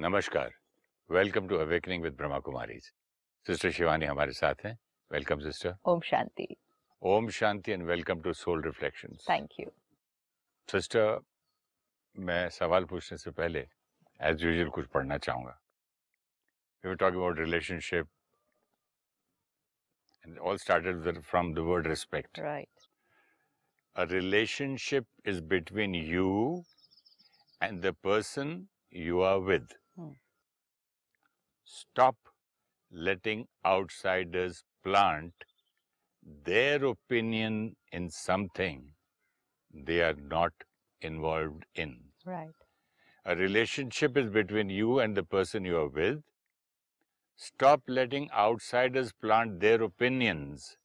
नमस्कार। Welcome to awakening with Brahma Kumari. Sister Shivani हमारे साथ हैं। Welcome sister. Om Shanti. Om Shanti and welcome to soul reflection thank you sister मैं सवाल पूछने से पहले एज यूजल कुछ पढ़ना चाहूँगा। We were talking about relationship and all started from the word respect. Right A relationship is between you and the person you are with. Hmm. Stop letting outsiders plant their opinion in something they are not involved in. Right. A relationship is between you and the person you are with. Stop letting outsiders plant their opinions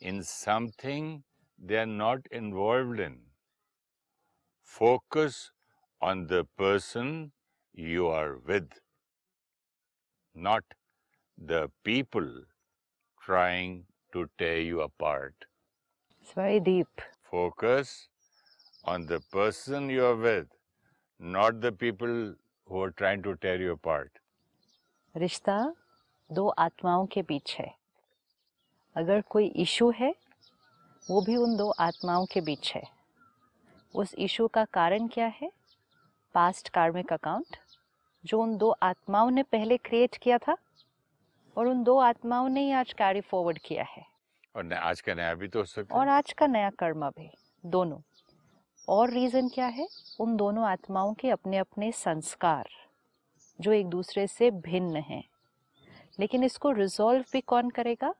in something they are not involved in. Focus on the person you are with, not the people trying to tear you apart. It's very deep Focus on the person you are with, not the people who are trying to tear you apart. रिश्ता दो आत्माओं के बीच है अगर कोई issue है वो भी उन दो आत्माओं के बीच है उस इशू का कारण क्या है पास्ट कार्मिक अकाउंट जो उन दो आत्माओं ने पहले क्रिएट किया था और उन दो आत्माओं ने ही आज कैरी फॉरवर्ड किया है। और आज का नया भी तो हो सकता और आज का नया कर्म भी दोनों। और रीजन क्या है? उन दोनों आत्माओं के अपने अपने संस्कार जो एक दूसरे से भिन्न हैं। लेकिन इसको रिजॉल्व भी कौन करेगा?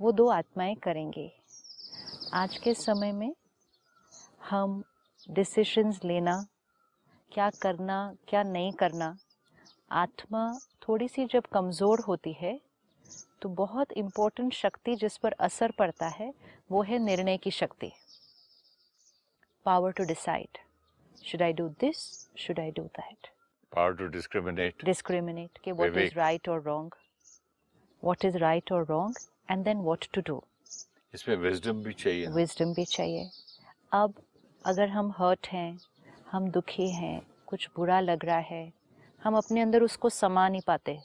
वो दो आत्माएँ करेंगे। आज के समय में हम डिसीशंस लेना क्या करना क्या नहीं करना। आत्मा थोड़ी सी जब कमज़ोर होती है तो बहुत इम्पोर्टेंट शक्ति जिस पर असर पड़ता है वो है निर्णय की शक्ति। Power to decide should I do this should I do that power to discriminate. Discriminate कि what is विवेक। right or wrong? What is right or wrong? And then what to do? इसमें विजडम भी चाहिए wisdom भी चाहिए। अब अगर हम हर्ट हैं हम दुखी हैं कुछ बुरा लग रहा है हम अपने अंदर उसको समा नहीं पाते।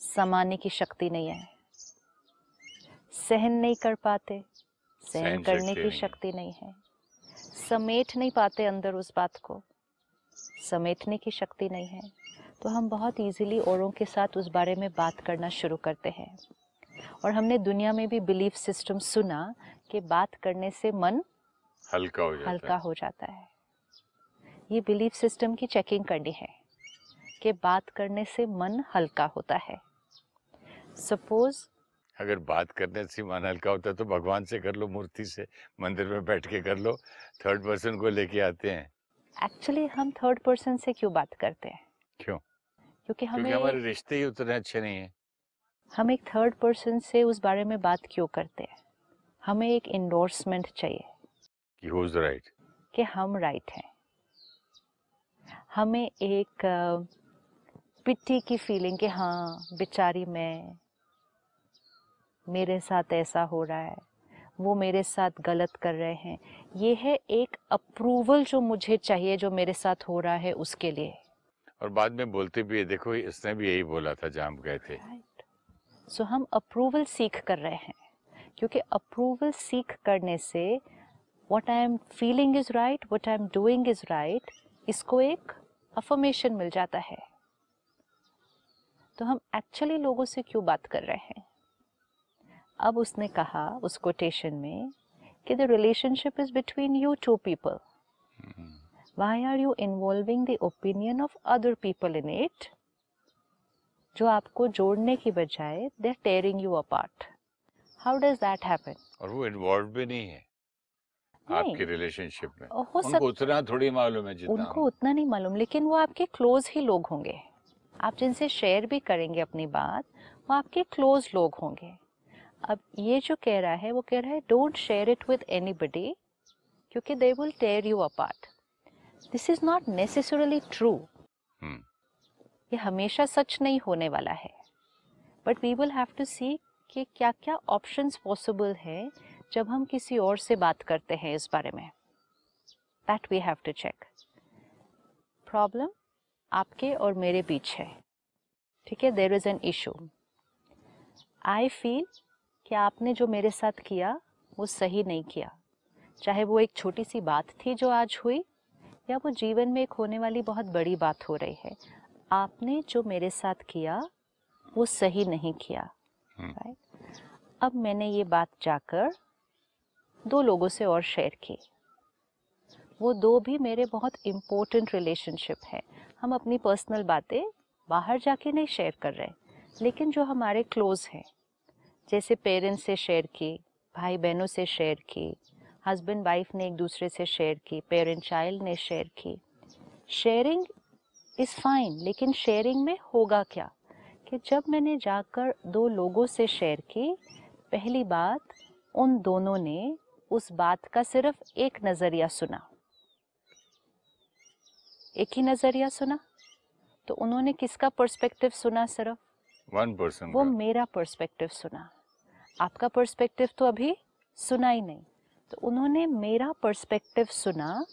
समाने की शक्ति नहीं है। सहन नहीं कर पाते सहन सहन करने की शक्ति नहीं है। समेट नहीं पाते अंदर उस बात को। समेटने की शक्ति नहीं है। तो हम बहुत इजीली औरों के साथ उस बारे में बात करना शुरू करते हैं। और हमने दुनिया में भी बिलीफ सिस्टम सुना कि बात करने से मन हल्का हो जाता हल्का है हो जाता है। ये बिलीफ सिस्टम की चेकिंग करनी है कि बात करने से मन हल्का होता है। सपोज़ अगर बात करने से मन हल्का होता है तो भगवान से कर लो मूर्ति से मंदिर में बैठ के कर लो थर्ड पर्सन को लेके आते हैं। एक्चुअली हम थर्ड पर्सन से क्यों बात करते हैं? क्यों? क्योंकि हमें हमारे रिश्ते ही उतने अच्छे नहीं है। हम एक थर्ड पर्सन से उस बारे में बात क्यों करते हैं? हमें एक इंडोर्समेंट चाहिए। कि हम राइट हैं। हमें एक पिट्टी की फीलिंग कि हाँ बेचारी मैं मेरे साथ ऐसा हो रहा है वो मेरे साथ गलत कर रहे हैं। ये है एक अप्रूवल जो मुझे चाहिए जो मेरे साथ हो रहा है उसके लिए। और बाद में बोलते भी है देखो इसने भी यही बोला था जहाँ हम गए थे। सो हम अप्रूवल सीख कर रहे हैं। क्योंकि अप्रूवल सीख करने से what I am feeling is right what I am doing is right इसको एक अफर्मेशन मिल जाता है। तो हम एक्चुअली लोगों से क्यों बात कर रहे हैं? अब उसने कहा उस कोटेशन में कि the relationship is between you two people why are you involving the opinion of other people in it? जो आपको जोड़ने की बजाय they're tearing you apart. How does that happen? और वो इन्वॉल्व भी नहीं है। आपके रिलेशनशिप में। हो उनको उतना थोड़ी मालूम है जितना उनको उतना नहीं मालूम लेकिन वो आपके क्लोज ही लोग होंगे। आप जिनसे शेयर भी करेंगे अपनी बात वो आपके क्लोज लोग होंगे। अब ये जो कह रहा है वो कह रहा है don't share it with anybody क्योंकि they will tear you apart this is not necessarily true ये हमेशा सच नहीं होने वाला है। But we will have to see कि क्या क्या ऑप्शंस पॉसिबल है जब हम किसी और से बात करते हैं इस बारे में that we have to check problem आपके और मेरे बीच है। ठीक है? There is an issue I feel कि आपने जो मेरे साथ किया वो सही नहीं किया। चाहे वो एक छोटी सी बात थी जो आज हुई या वो जीवन में एक होने वाली बहुत बड़ी बात हो रही है आपने जो मेरे साथ किया वो सही नहीं किया। हम्म। राइट अब मैंने ये बात जाकर दो लोगों से और शेयर की। वो दो भी मेरे बहुत इम्पोर्टेंट रिलेशनशिप है। हम अपनी पर्सनल बातें बाहर जाके नहीं शेयर कर रहे, लेकिन जो हमारे क्लोज हैं, जैसे पेरेंट्स से शेयर की भाई बहनों से शेयर की हस्बैंड वाइफ ने एक दूसरे से शेयर की पेरेंट चाइल्ड ने शेयर की। शेयरिंग इज़ फाइन लेकिन शेयरिंग में होगा क्या? कि जब मैंने जाकर दो लोगों से शेयर की, पहली बात उन दोनों ने उस बात का सिर्फ़ एक नज़रिया सुना। एक ही नज़रिया सुना? तो उन्होंने किसका पर्सपेक्टिव सुना सिर्फ़? वन पर्सन वो मेरा पर्सपेक्टिव सुना। आपका पर्सपेक्टिव तो अभी सुना ही नहीं। तो उन्होंने मेरा पर्सपेक्टिव सुना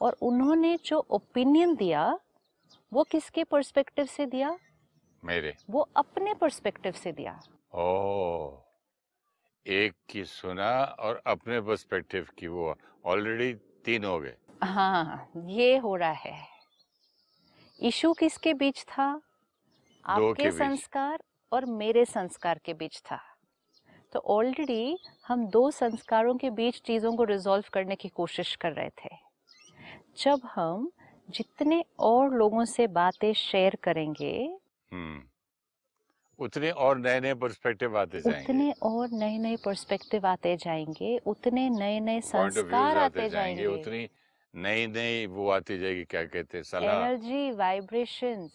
और उन्होंने जो ओपिनियन दिया वो किसके पर्सपेक्टिव से दिया? मेरे। वो अपने पर्सपेक्टिव से दिया। ओ एक की सुना और अपने पर्सपेक्टिव की वो ऑलरेडी तीन हो गए। हाँ ये हो रहा है। इशू किसके बीच था? आपके संस्कार और मेरे संस्कार के बीच था। तो ऑलरेडी हम दो संस्कारों के बीच चीज़ों को रिजॉल्व करने की कोशिश कर रहे थे। जब हम जितने और लोगों से बातें शेयर करेंगे हम्म। उतने और नए नए पर्सपेक्टिव आते जाएँगे। उतने और नए नए पर्सपेक्टिव आते जाएँगे उतने नए नए संस्कार आते आते जाएँगे जाएँगे। उतनी नई नई वो आती जाएगी क्या कहते हैं सलाह। एनर्जी वाइब्रेशंस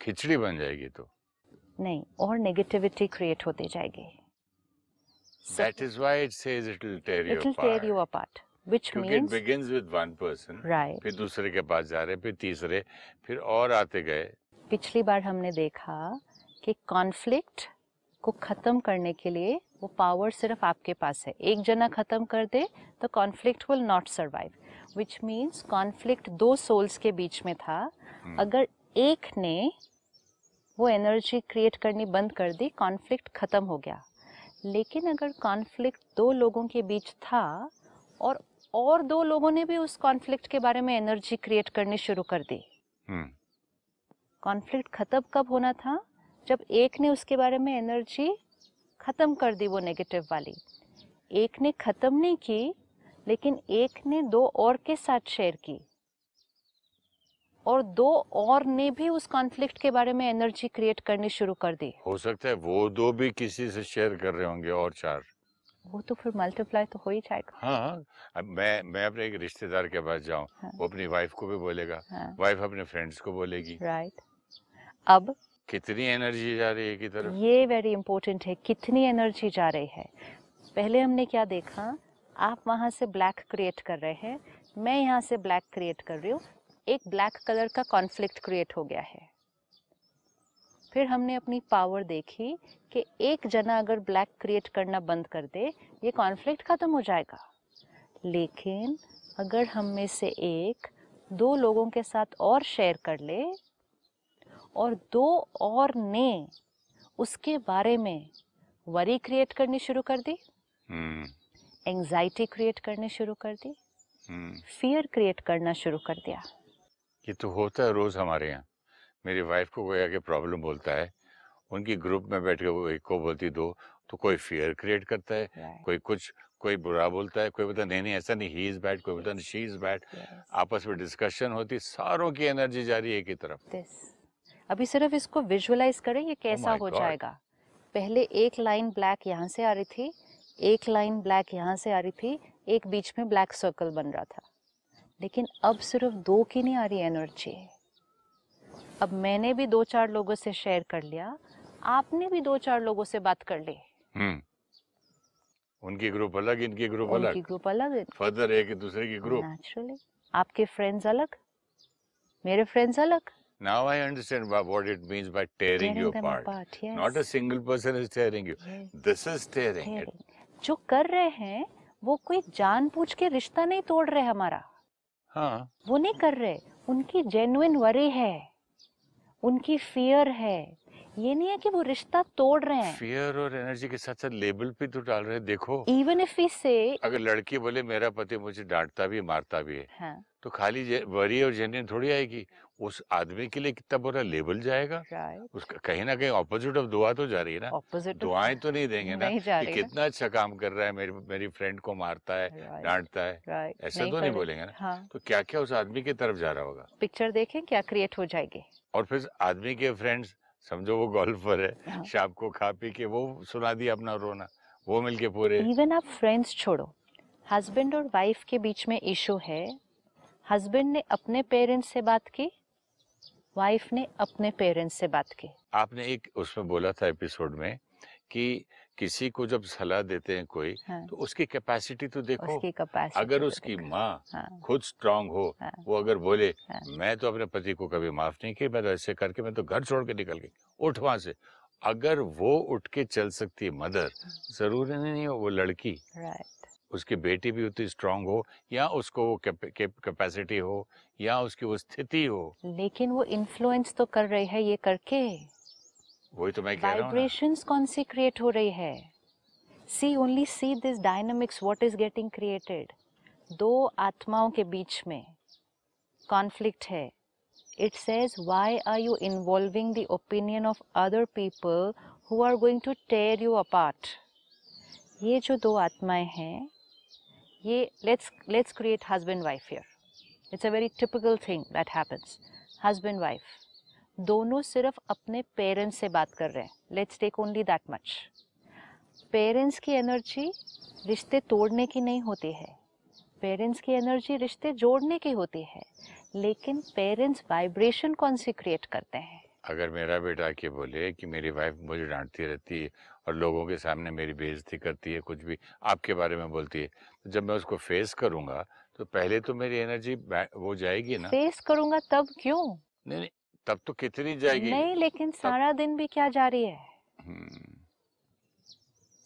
खिचड़ी बन जाएगी तो। नहीं और नेगेटिविटी क्रिएट होती जाएगी। That is why it says it will tear you it will tear you apart apart which क्योंकि it means begins with one person right फिर दूसरे के पास जा रहे फिर तीसरे फिर और आते गए। पिछली बार हमने देखा कि कॉन्फ्लिक्ट को खत्म करने के लिए वो पावर सिर्फ़ आपके पास है। एक जना खत्म कर दे तो conflict will not survive which means conflict दो सोल्स के बीच में था। हम्म। अगर एक ने वो एनर्जी क्रिएट करनी बंद कर दी कॉन्फ्लिक्ट खत्म हो गया। लेकिन अगर कॉन्फ्लिक्ट दो लोगों के बीच था और और दो लोगों ने भी उस कॉन्फ्लिक्ट के बारे में एनर्जी क्रिएट करनी शुरू कर दी। हम्म। कॉन्फ्लिक्ट खत्म कब होना था? जब एक ने उसके बारे में एनर्जी खत्म कर दी वो नेगेटिव वाली। एक ने खत्म नहीं की लेकिन एक ने दो और के साथ शेयर की। और दो और ने भी उस कॉन्फ्लिक्ट के बारे में एनर्जी क्रिएट करनी शुरू कर दी। हो सकता है वो दो भी किसी से शेयर कर रहे होंगे और चार। वो तो फिर मल्टीप्लाई तो हो ही जाएगा। हाँ अब मैं मैं अपने एक रिश्तेदार के पास जाऊँ हाँ। वो अपनी वाइफ को भी बोलेगा। हाँ। वाइफ अपने फ्रेंड्स को बोलेगी। राइट अब कितनी एनर्जी जा रही है की तरफ़? ये वेरी इंपॉर्टेंट है कितनी एनर्जी जा रही है। पहले हमने क्या देखा आप वहाँ से ब्लैक क्रिएट कर रहे हैं मैं यहाँ से ब्लैक क्रिएट कर रही हूँ एक ब्लैक कलर का कॉन्फ्लिक्ट क्रिएट हो गया है। फिर हमने अपनी पावर देखी कि एक जना अगर ब्लैक क्रिएट करना बंद कर दे ये कॉन्फ्लिक्ट खत्म हो जाएगा। लेकिन अगर हम में से एक दो लोगों के साथ और शेयर कर ले और दो और ने उसके बारे में वरी क्रिएट करनी शुरू कर दी। हम्म। एंजाइटी क्रिएट करनी शुरू कर दी। हम्म। फियर क्रिएट करना शुरू कर दिया। ये तो होता है रोज हमारे यहाँ। मेरी वाइफ को कोई आगे प्रॉब्लम बोलता है उनकी ग्रुप में बैठ के वो एक को बोलती दो तो कोई फियर क्रिएट करता है Right. कोई कुछ कोई बुरा बोलता है कोई बोलता नहीं नहीं ऐसा नहीं ही इज़ बैड कोई बोलता नहीं शी इज़ बैड आपस में डिस्कशन होती सारों की एनर्जी जा रही है एक ही तरफ़। This. अभी सिर्फ़ इसको विजुअलाइज करें ये कैसा my हो God. जाएगा। पहले एक लाइन ब्लैक यहाँ से आ रही थी एक लाइन ब्लैक यहाँ से आ रही थी एक बीच में ब्लैक सर्कल बन रहा था। लेकिन अब सिर्फ़ दो की नहीं आ रही एनर्जी अब मैंने भी दो चार लोगों से शेयर कर लिया आपने भी दो चार लोगों से बात कर ली। हम्म। उनकी ग्रुप अलग इनकी ग्रुप उनकी अलग। ग्रुप अलग फर्दर एक दूसरे की ग्रुप नेचुरली आपके फ्रेंड्स अलग? मेरे फ्रेंड्स अलग? Now i understand wha- what it means by tearing tearing you apart. apart yes not a single person is tearing you. Yes, this is tearing tearing. it जो कर रहे हैं वो कोई जानबूझ के रिश्ता नहीं तोड़ रहे हमारा। हाँ। वो नहीं कर रहे। उनकी जेन्युइन वरी है। उनकी फियर है। ये नहीं है कि वो रिश्ता तोड़ रहे हैं। फियर और एनर्जी के साथ साथ लेबल भी तो डाल रहे हैं। देखो। इवन इफ़ वी से अगर लड़की बोले मेरा पति मुझे डांटता भी मारता भी है। हाँ। तो खाली वरी और जेन्युइन थोड़ी आएगी। उस आदमी के लिए कितना बुरा लेबल जाएगा। उसका कहीं ना कहीं ऑपोजिट ऑफ़ दुआ तो जा रही है ना। ऑपोजिट दुआएँ तो नहीं देंगे ना नहीं जा कि ना। कितना अच्छा काम कर रहा है मेरी मेरी फ्रेंड को मारता है डांटता है। ऐसा तो नहीं बोलेंगे ना। हाँ। तो क्या क्या उस आदमी की तरफ़ जा रहा होगा? पिक्चर देखें क्या क्रिएट हो जाएगी। और फिर आदमी के फ्रेंड्स समझो वो गोल्फर है हाँ। शाम को खा पी के वो सुना दिया अपना रोना वो मिलके पूरे। इवन आप फ्रेंड्स छोड़ो। हस्बैंड और वाइफ के बीच में इशू है हस्बैंड ने अपने पेरेंट्स से बात की? वाइफ ने अपने पेरेंट्स से बात की? आपने एक उसमें बोला था एपिसोड में कि किसी को जब सलाह देते हैं कोई हाँ, तो उसकी कैपेसिटी तो देखो। उसकी कैपेसिटी अगर उसकी माँ हाँ। खुद स्ट्रांग हो हाँ। वो अगर बोले हाँ। मैं तो अपने पति को कभी माफ़ नहीं की मैं तो ऐसे करके मैं तो घर छोड़ के निकल गई। उठ वहाँ से। अगर वो उठ के चल सकती है मदर ज़रूरी नहीं हो वो लड़की। राइट उसकी बेटी भी उतनी स्ट्रांग हो या उसको वो कैपेसिटी हो या उसकी वो स्थिति हो। लेकिन वो इन्फ्लुएंस तो कर रही है ये करके। वही तो मैं कह रहा हूँ वाइब्रेशंस कौन सी क्रिएट हो रही है? See only see this dynamics what is getting created दो आत्माओं के बीच में कॉन्फ्लिक्ट है। It says why are you involving the opinion of other people who are going to tear you apart ये जो दो आत्माएँ हैं ये let's let's create husband wife here it's a very typical thing that happens husband wife दोनों सिर्फ़ अपने parents से बात कर रहे हैं। Let's take only that much parents की एनर्जी रिश्ते तोड़ने की नहीं होती है। पेरेंट्स की एनर्जी रिश्ते जोड़ने की होती है। लेकिन पेरेंट्स वाइब्रेशन कौन सी क्रिएट करते हैं? अगर मेरा बेटा के बोले कि मेरी वाइफ मुझे डांटती रहती है और लोगों के सामने मेरी बेइज्जती करती है कुछ भी आपके बारे में बोलती है। तो जब मैं उसको फेस करूँगा तो पहले तो मेरी एनर्जी वो जाएगी ना। फेस करूँगा तब क्यों? नहीं नहीं तब तो कितनी जाएगी? नहीं लेकिन तब... सारा दिन भी क्या जारी है? हम्म,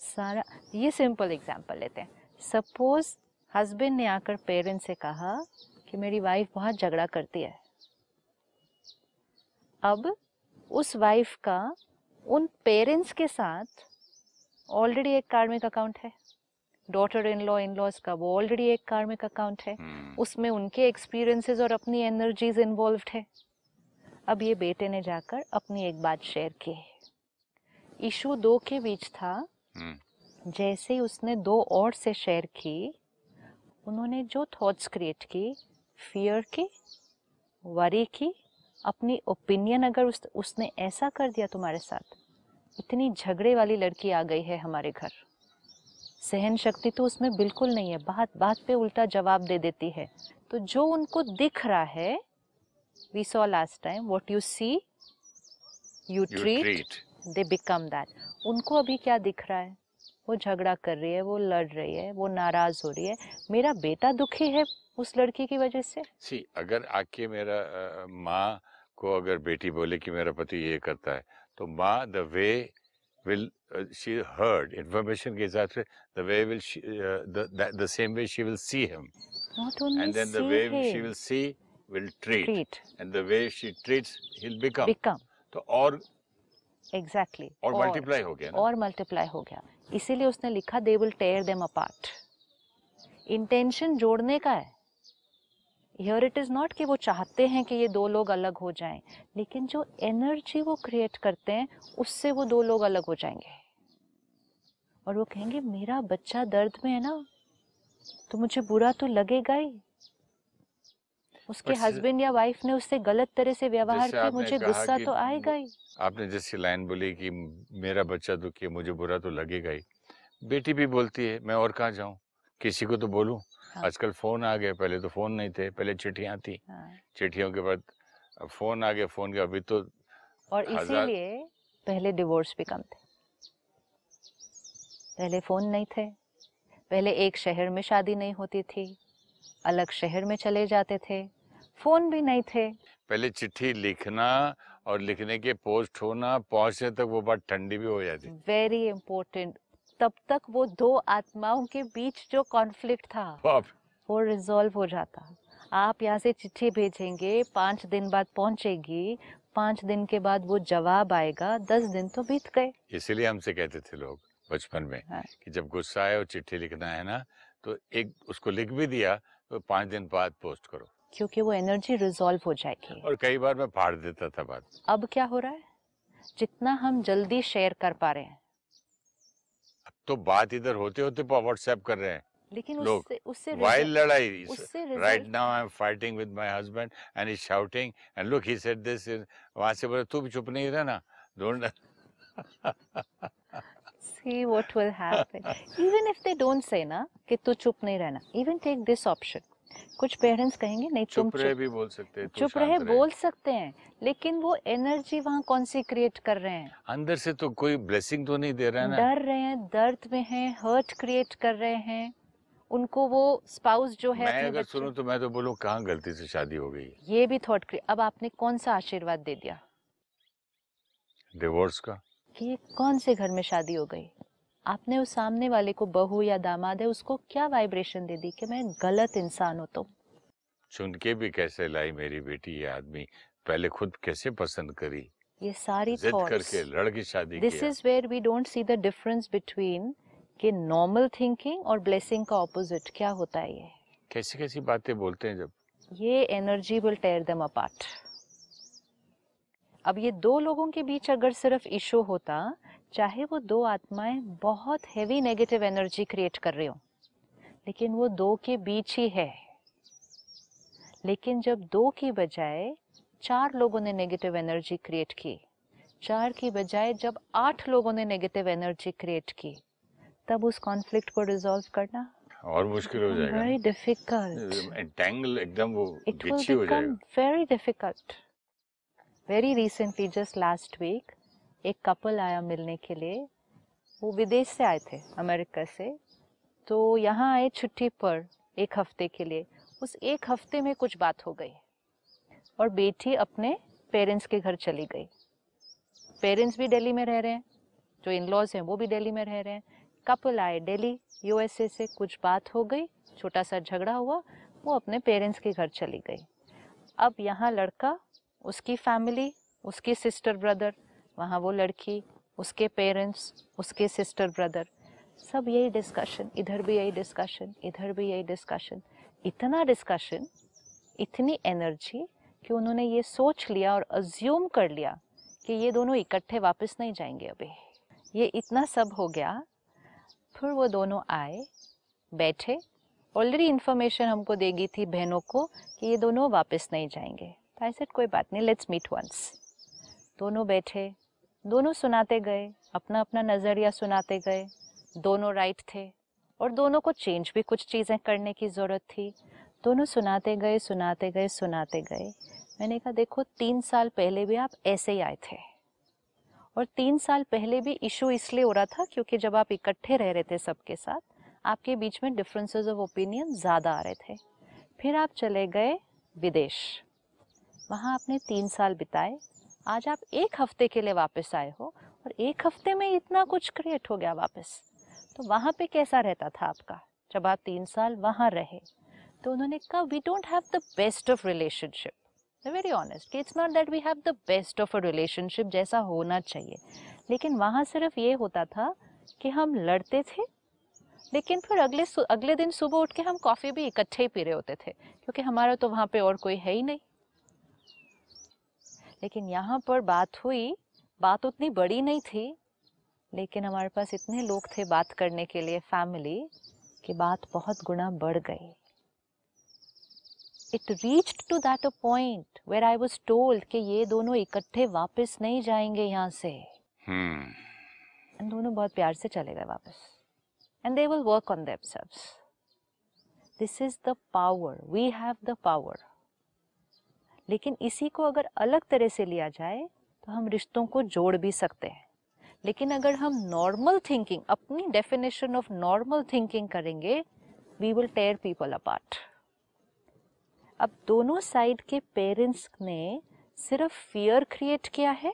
सारा ये सिंपल एग्जांपल लेते हैं। सपोज़ हस्बैंड ने आकर पेरेंट्स से कहा कि मेरी वाइफ बहुत झगड़ा करती है। अब उस वाइफ का उन पेरेंट्स के साथ ऑलरेडी एक कार्मिक अकाउंट है। Daughter in law in laws का वो ऑलरेडी एक कार्मिक अकाउंट है। हम्म, उसमें उनके एक्सपीरियंसेस और अपनी एनर्जीज इन्वॉल्व है। अब ये बेटे ने जाकर अपनी एक बात शेयर की है। इशू दो के बीच था। हम्म, जैसे ही उसने दो और से शेयर की उन्होंने जो थॉट्स क्रिएट की फियर की वरी की अपनी ओपिनियन अगर उस, उसने ऐसा कर दिया तुम्हारे साथ इतनी झगड़े वाली लड़की आ गई है हमारे घर। सहन शक्ति तो उसमें बिल्कुल नहीं है बात बात पे उल्टा जवाब दे देती है। तो जो उनको दिख रहा है we saw last time what you see you treat they become that उनको अभी क्या दिख रहा है? वो झगड़ा कर रही है वो लड़ रही है वो नाराज़ हो रही है। मेरा बेटा दुखी है उस लड़की की वजह से? सी अगर आके मेरा माँ को अगर बेटी बोले कि मेरा पति ये करता है तो माँ the way will she heard information के हिसाब से the way will the same way she will see him. And then the way she will see will treat. And the way she treats he'll become become. Become. तो और exactly और multiply हो गया ना? और मल्टीप्लाई हो गया। इसीलिए उसने लिखा they will tear them apart intention जोड़ने का है। हियर इट इज़ नॉट कि वो चाहते हैं कि ये दो लोग अलग हो जाएँ लेकिन जो एनर्जी वो क्रिएट करते हैं उससे वो दो लोग अलग हो जाएँगे। और वो कहेंगे मेरा बच्चा दर्द में है ना तो मुझे बुरा तो लगेगा ही। उसके हस्बैंड या वाइफ ने उससे गलत तरह से व्यवहार किया मुझे गुस्सा तो आएगा ही। आपने जैसी लाइन बोली कि मेरा बच्चा दुखी है मुझे बुरा तो लगेगा ही। बेटी भी बोलती है मैं और कहाँ जाऊँ? किसी को तो बोलूँ? हाँ। आजकल फ़ोन आ गए पहले तो फ़ोन नहीं थे पहले चिट्ठियाँ थी हाँ। चिट्ठियों के बाद फ़ोन आ गए फ़ोन के अभी तो और इसीलिए पहले डिवोर्स भी कम थे पहले फ़ोन नहीं थे पहले एक शहर में शादी नहीं होती थी अलग शहर में चले जाते थे फ़ोन भी नहीं थे पहले चिट्ठी लिखना और लिखने के पोस्ट होना पहुँचने तक वो बात ठंडी भी हो जाती वेरी इंपॉर्टेंट तब तक वो दो आत्माओं के बीच जो कॉन्फ्लिक्ट था वो रिजॉल्व हो जाता। आप यहाँ से चिट्ठी भेजेंगे पाँच दिन बाद पहुंचेगी पाँच दिन के बाद वो जवाब आएगा दस दिन तो बीत गए। इसीलिए हमसे कहते थे लोग बचपन में हाँ। कि जब गुस्सा आए और चिट्ठी लिखना है ना तो एक उसको लिख भी दिया तो पाँच दिन बाद पोस्ट करो। क्योंकि वो एनर्जी रिजॉल्व हो जाएगी। और कई बार मैं फाड़ देता था बात। अब क्या हो रहा है? जितना हम जल्दी शेयर कर पा रहे हैं तो बात इधर होते होते तो व्हाट्सएप कर रहे हैं। लेकिन लोग उससे वाइल्ड लड़ाई right now I am fighting with my husband and is shouting and look he said this वहाँ से बोले तू भी चुप नहीं रहा ना don't see what will happen even if they don't say ना कि तू चुप नहीं रहना इवन टेक दिस ऑप्शन कुछ पेरेंट्स कहेंगे नहीं चुप रहे भी बोल सकते हैं चुप रहे। बोल सकते हैं लेकिन वो एनर्जी वहाँ कौन सी क्रिएट कर रहे हैं? अंदर से तो कोई ब्लेसिंग तो नहीं दे रहा है डर रहे हैं दर्द में हैं हर्ट क्रिएट कर रहे हैं। उनको वो स्पाउस जो है मैं अगर सुनूं तो मैं तो बोलूँ कहाँ गलती से शादी हो गई? ये भी थॉट क्रिएट अब आपने कौन सा आशीर्वाद दे दिया? डिवोर्स का कि? ये कौन से घर में शादी हो गई? आपने उस सामने वाले को बहू या दामाद है उसको क्या वाइब्रेशन दे दी कि मैं गलत इंसान हूँ तो? चुन के भी कैसे लाई मेरी बेटी ये आदमी? पहले खुद कैसे पसंद करी? ये सारी करके लड़ के शादी this is where we don't see the difference between कि नॉर्मल थिंकिंग और ब्लेसिंग का ऑपोजिट क्या होता है ये? कैसी कैसी बातें बोलते हैं जब? ये energy will tear them apart अब ये दो लोगों के बीच अगर सिर्फ़ इशू होता चाहे वो दो आत्माएँ बहुत हैवी नेगेटिव एनर्जी क्रिएट कर रही हो लेकिन वो दो के बीच ही है। लेकिन जब दो की बजाय चार लोगों ने नेगेटिव एनर्जी क्रिएट की चार की बजाय जब आठ लोगों ने नेगेटिव एनर्जी क्रिएट की तब उस कॉन्फ्लिक्ट को रिजॉल्व करना और मुश्किल हो जाएगा। वेरी डिफ़िकल्ट एंटेंगल एकदम वो हो become जाएगा। very difficult very recently just last week एक कपल आया मिलने के लिए। वो विदेश से आए थे, अमेरिका से। तो यहाँ आए छुट्टी पर एक हफ़्ते के लिए। उस एक हफ़्ते में कुछ बात हो गई और बेटी अपने पेरेंट्स के घर चली गई। पेरेंट्स भी दिल्ली में रह रहे हैं, जो इन लॉज हैं, वो भी दिल्ली में रह रहे हैं। कपल आए दिल्ली यूएसए से कुछ बात हो गई छोटा सा झगड़ा हुआ, वो अपने पेरेंट्स के घर चली गई। अब यहाँ लड़का, उसकी फैमिली उसकी सिस्टर ब्रदर वहाँ वो लड़की, उसके पेरेंट्स उसके सिस्टर ब्रदर सब यही डिस्कशन इधर भी यही डिस्कशन इधर भी यही डिस्कशन इतना डिस्कशन इतनी एनर्जी कि उन्होंने ये सोच लिया और अज्यूम कर लिया कि ये दोनों इकट्ठे वापस नहीं जाएँगे अभी। ये इतना सब हो गया, फिर वो दोनों आए, बैठे। ऑलरेडी इन्फॉर्मेशन हमको देगी थी बहनों को कि ये दोनों वापस नहीं जाएँगे। तो आई सेड कोई बात नहीं लेट्स मीट वंस दोनों बैठे दोनों सुनाते गए अपना अपना नज़रिया सुनाते गए। दोनों राइट थे और दोनों को चेंज भी कुछ चीज़ें करने की ज़रूरत थी। दोनों सुनाते गए सुनाते गए सुनाते गए। मैंने कहा, देखो, तीन साल पहले भी आप ऐसे ही आए थे और तीन साल पहले भी इशू इसलिए हो रहा था क्योंकि जब आप इकट्ठे रह रहे थे सबके साथ, आपके बीच में डिफरेंसेस ऑफ़ ओपिनियन ज़्यादा आ रहे थे। फिर आप चले गए विदेश। वहाँ आपने तीन साल बिताए आज आप एक हफ़्ते के लिए वापस आए हो और एक हफ़्ते में इतना कुछ क्रिएट हो गया वापस। तो वहाँ पे कैसा रहता था आपका? जब आप तीन साल वहाँ रहे तो उन्होंने कहा we don't have the best of relationship very honest it's not that we have the best of a relationship जैसा होना चाहिए। लेकिन वहाँ सिर्फ़ ये होता था कि हम लड़ते थे, लेकिन फिर अगले अगले दिन सुबह उठ के हम कॉफ़ी भी इकट्ठे ही पी रहे होते थे, क्योंकि हमारा तो वहाँ पे और कोई है ही नहीं। लेकिन यहाँ पर बात हुई बात उतनी बड़ी नहीं थी लेकिन हमारे पास इतने लोग थे बात करने के लिए फैमिली कि बात बहुत गुना बढ़ गई। It reached to that a point where I was told कि ये दोनों इकट्ठे वापस नहीं जाएँगे यहाँ से। एंड दोनों बहुत प्यार से चले गए वापस। And they will work on this is the power we have the power लेकिन इसी को अगर अलग तरह से लिया जाए तो हम रिश्तों को जोड़ भी सकते हैं। लेकिन अगर हम नॉर्मल थिंकिंग अपनी डेफिनेशन ऑफ़ नॉर्मल थिंकिंग करेंगे we will tear people apart अब दोनों साइड के पेरेंट्स ने सिर्फ़ फियर क्रिएट किया है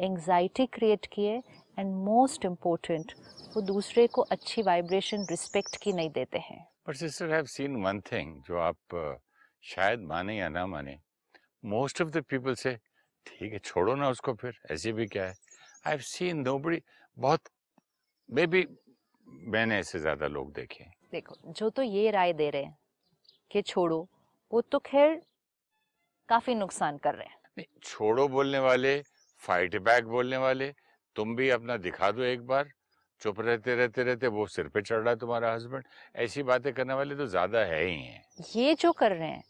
एंजाइटी क्रिएट की है एंड मोस्ट इम्पोर्टेंट वो दूसरे को अच्छी वाइब्रेशन रिस्पेक्ट की नहीं देते हैं। But sister have seen one thing जो आप uh, शायद माने या ना माने। मोस्ट ऑफ़ द पीपल से ठीक है छोड़ो ना उसको फिर ऐसे भी क्या है? आई हैव सीन नोबडी बहुत मे बी मैंने ऐसे ज़्यादा लोग देखे। देखो जो तो ये राय दे रहे हैं कि छोड़ो वो तो खैर काफ़ी नुकसान कर रहे हैं। नहीं छोड़ो बोलने वाले फाइट बैक बोलने वाले तुम भी अपना दिखा दो एक बार चुप रहते रहते रहते वो सिर पे चढ़ रहा है तुम्हारा हस्बैंड ऐसी बातें करने वाले तो ज़्यादा है ही हैं। ये जो कर रहे हैं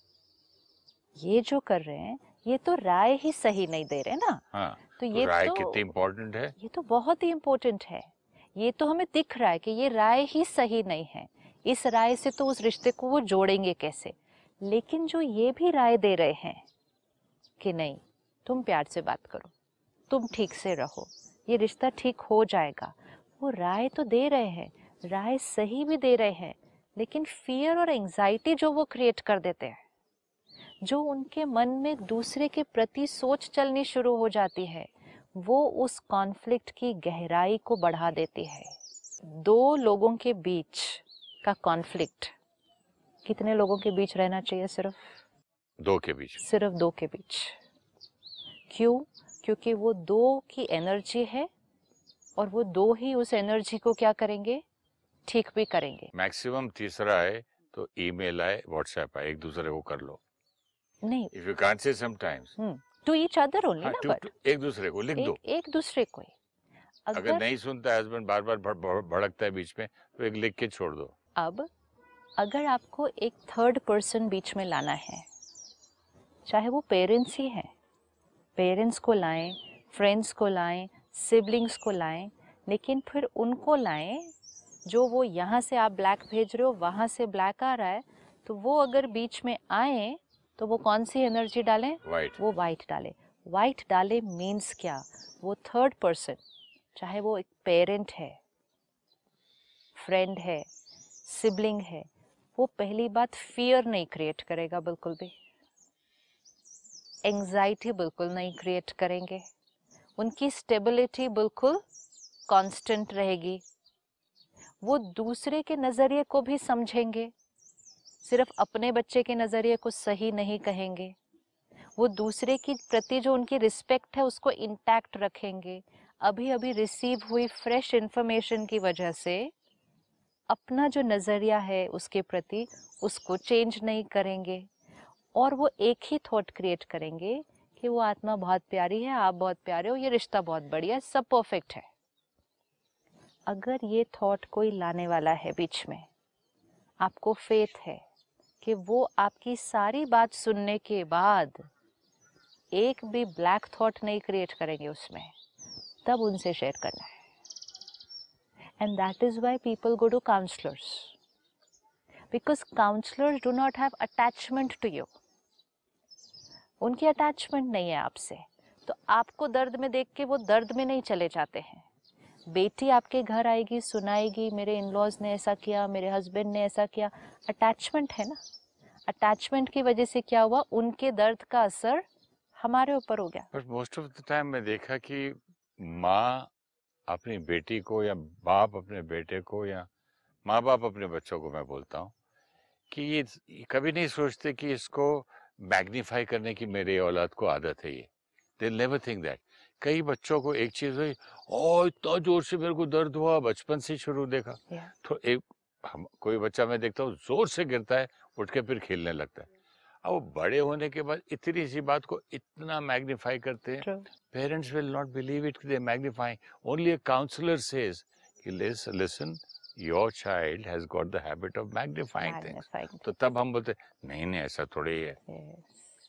ये जो कर रहे हैं ये तो राय ही सही नहीं दे रहे ना। हाँ तो तो ये राय तो कितनी इम्पोर्टेंट है? ये तो बहुत ही इम्पोर्टेंट है। ये तो हमें दिख रहा है कि ये राय ही सही नहीं है। इस राय से तो उस रिश्ते को वो जोड़ेंगे कैसे? लेकिन जो ये भी राय दे रहे हैं कि नहीं तुम प्यार से बात करो तुम ठीक से रहो ये रिश्ता ठीक हो जाएगा। वो राय तो दे रहे हैं राय सही भी दे रहे हैं लेकिन फियर और एंजाइटी जो वो क्रिएट कर देते हैं जो उनके मन में दूसरे के प्रति सोच चलनी शुरू हो जाती है वो उस कॉन्फ्लिक्ट की गहराई को बढ़ा देती है। दो लोगों के बीच का कॉन्फ्लिक्ट कितने लोगों के बीच रहना चाहिए सिर्फ़? दो के बीच। सिर्फ़ दो के बीच। क्यों? क्योंकि वो दो की एनर्जी है और वो दो ही उस एनर्जी को क्या करेंगे? ठीक भी करेंगे। मैक्सिमम तीसरा है तो ईमेल आए व्हाट्सएप आए एक दूसरे को कर लो। नहीं। If you can't say sometimes to each other only ना बट एक दूसरे को लिख दो। एक, एक दूसरे को अगर अगर नहीं सुनता हस्बैंड बार बार भड़- भड़- भड़कता है बीच में तो एक लिख के छोड़ दो। अब अगर आपको एक थर्ड पर्सन बीच में लाना है चाहे वो पेरेंट्स ही हैं पेरेंट्स को लाएँ फ्रेंड्स को लाएँ सिबलिंग्स को लाएँ लेकिन फिर उनको लाएँ जो वो यहाँ से आप ब्लैक भेज रहे हो वहाँ से ब्लैक आ रहा है तो वो अगर बीच में आए तो वो कौन सी एनर्जी डालें? वाइट वो वाइट डालें। वाइट डाले मीन्स क्या? वो थर्ड पर्सन चाहे वो एक पेरेंट है फ्रेंड है सिबलिंग है वो पहली बात फियर नहीं क्रिएट करेगा बिल्कुल भी। एंजाइटी बिल्कुल नहीं क्रिएट करेंगे। उनकी स्टेबिलिटी बिल्कुल कांस्टेंट रहेगी। वो दूसरे के नज़रिए को भी समझेंगे। सिर्फ़ अपने बच्चे के नज़रिए को सही नहीं कहेंगे। वो दूसरे की प्रति जो उनकी रिस्पेक्ट है, उसको इंटैक्ट रखेंगे। अभी अभी रिसीव हुई फ्रेश इंफॉर्मेशन की वजह से अपना जो नज़रिया है उसके प्रति, उसको चेंज नहीं करेंगे। और वो एक ही थॉट क्रिएट करेंगे कि वो आत्मा बहुत प्यारी है, आप बहुत प्यारे हो, ये रिश्ता बहुत बढ़िया सब परफेक्ट है। अगर ये थॉट कोई लाने वाला है बीच में, आपको फेथ है कि वो आपकी सारी बात सुनने के बाद एक भी ब्लैक थॉट नहीं क्रिएट करेंगे उसमें। तब उनसे शेयर करना है। And that is why people go to counsellors because counsellors do not have attachment to you उनकी अटैचमेंट नहीं है आपसे। तो आपको दर्द में देख के वो दर्द में नहीं चले जाते हैं। बेटी आपके घर आएगी, सुनाएगी, मेरे इन लॉज ने ऐसा किया, मेरे हस्बैंड ने ऐसा किया। अटैचमेंट है ना? अटैचमेंट की वजह से क्या हुआ? उनके दर्द का असर हमारे ऊपर हो गया। But most of the time मैं देखा कि माँ अपनी बेटी को या बाप अपने बेटे को या माँ बाप अपने बच्चों को मैं बोलता हूँ कि ये कभी नहीं सोचते कि इसको मैग्नीफाई करने की मेरे औलाद को आदत है ये। दे नेवर थिंक दैट कई बच्चों को एक चीज़ हुई और इतना ज़ोर से मेरे को दर्द हुआ बचपन से शुरू देखा। तो एक हम कोई बच्चा मैं देखता हूँ ज़ोर से गिरता है उठ के फिर खेलने लगता है। अब बड़े होने के बाद इतनी सी बात को इतना मैग्निफाई करते हैं। Parents will not believe it they magnifying. Only a counsellor says कि listen your child has got the habit of magnifying things. तो तब हम बोलते नहीं नहीं ऐसा थोड़ी है.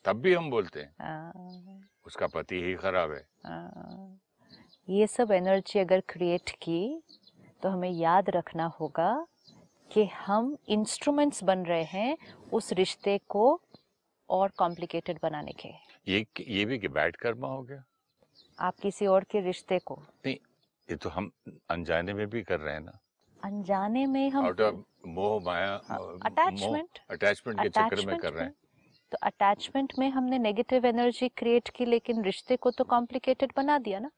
तब भी हम बोलते हैं हाँ, उसका पति ही खराब है। हाँ। ये सब एनर्जी अगर क्रिएट की तो हमें याद रखना होगा कि हम इंस्ट्रूमेंट्स बन रहे हैं उस रिश्ते को और कॉम्प्लिकेटेड बनाने के। ये ये भी कि बैड कर्मा हो गया? आप किसी और के रिश्ते को। नहीं ये तो हम अनजाने में भी कर रहे हैं ना। अनजाने में हम मोह माया अटैचमेंट अटैचमेंट के चक्कर में कर रहे हैं। तो अटैचमेंट में हमने नेगेटिव एनर्जी क्रिएट की लेकिन रिश्ते को तो कॉम्प्लिकेटेड बना दिया ना।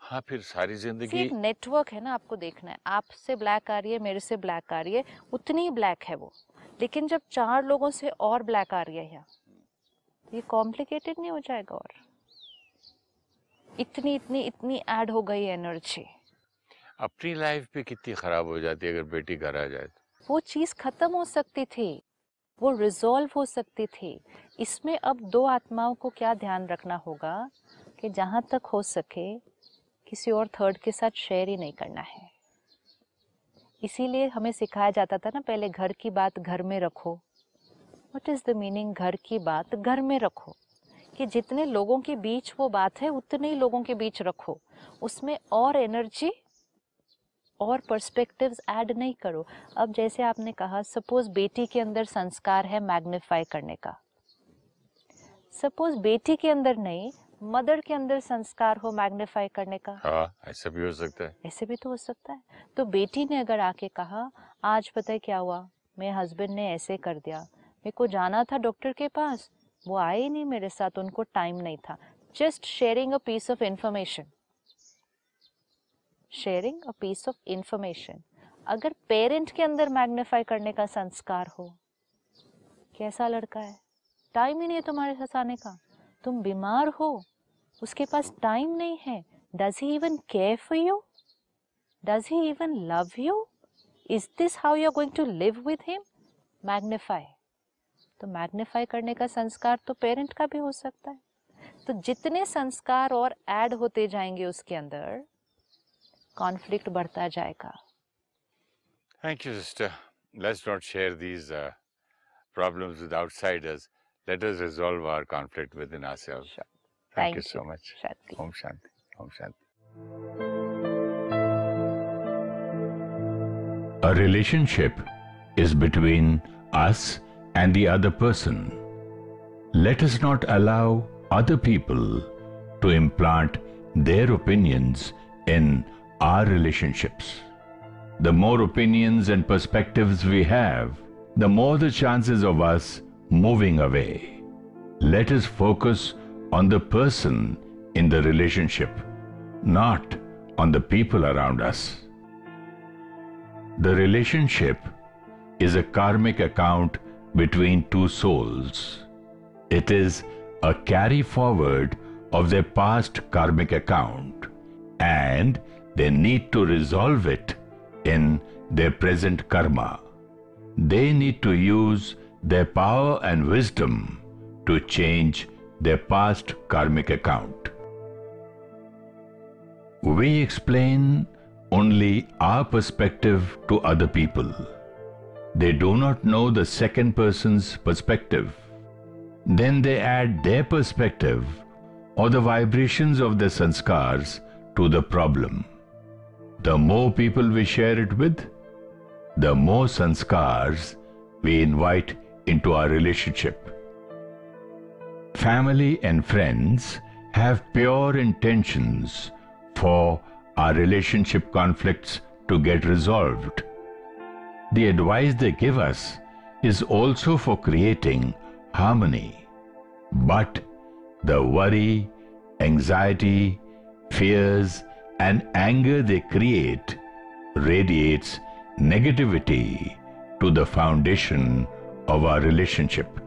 हाँ फिर सारी ज़िंदगी एक नेटवर्क है ना आपको देखना है। आपसे ब्लैक आ रही है मेरे से ब्लैक आ रही है उतनी ब्लैक है वो। लेकिन जब चार लोगों से और ब्लैक आ रही है यहाँ तो ये कॉम्प्लिकेटेड नहीं हो जाएगा और। इतनी इतनी इतनी ऐड हो गई एनर्जी अपनी लाइफ भी कितनी खराब हो जाती है अगर बेटी घर आ जाए तो। वो चीज़ खत्म हो सकती थी। वो रिजॉल्व हो सकती थी। इसमें अब दो आत्माओं को क्या ध्यान रखना होगा कि जहाँ तक हो सके, किसी और थर्ड के साथ शेयर ही नहीं करना है। इसीलिए हमें सिखाया जाता था ना, पहले घर की बात घर में रखो। वट इज़ द मीनिंग घर की बात घर में रखो? कि जितने लोगों के बीच वो बात है, उतने ही लोगों के बीच रखो। उसमें और एनर्जी और पर्सपेक्टिव्स ऐड नहीं करो। अब जैसे आपने कहा सपोज़ बेटी के अंदर संस्कार है मैग्नीफाई करने का। सपोज़ बेटी के अंदर नहीं मदर के अंदर संस्कार हो मैग्नीफाई करने का। हाँ ऐसा भी हो सकता है। ऐसे भी तो हो सकता है। तो बेटी ने अगर आके कहा आज पता है क्या हुआ? मेरे हस्बैंड ने ऐसे कर दिया। मेरे को जाना था डॉक्टर के पास। वो आए ही नहीं मेरे साथ उनको टाइम नहीं था। Just sharing a piece of information sharing a piece of information अगर पेरेंट के अंदर मैग्नीफाई करने का संस्कार हो, कैसा लड़का है? टाइम ही नहीं है तुम्हारे आने का। तुम बीमार हो, उसके पास टाइम नहीं है। Does he even care for you does he even love you is this how you are going to live with him magnify तो मैग्नीफाई करने का संस्कार तो पेरेंट का भी हो सकता है। तो जितने संस्कार और ऐड होते जाएँगे उसके अंदर कॉन्फ्लिक्ट बढ़ता जाएगा। Thank you sister let's not share these problems with outsiders let us resolve our conflict within ourselves thank you so much Om Shanti Om Shanti a relationship is between us and the other person let us not allow other people to implant their opinions in our relationships. The more opinions and perspectives we have, the more the chances of us moving away. Let us focus on the person in the relationship, not on the people around us. The relationship is a karmic account between two souls. It is a carry forward of their past karmic account, and they need to resolve it in their present karma. They need to use their power and wisdom to change their past karmic account. We explain only our perspective to other people. They do not know the second person's perspective. Then they add their perspective or the vibrations of their sanskars to the problem. The more people we share it with, the more sanskars we invite into our relationship. Family and friends have pure intentions for our relationship conflicts to get resolved. The advice they give us is also for creating harmony. But the worry, anxiety, fears, and anger they create radiates negativity to the foundation of our relationship.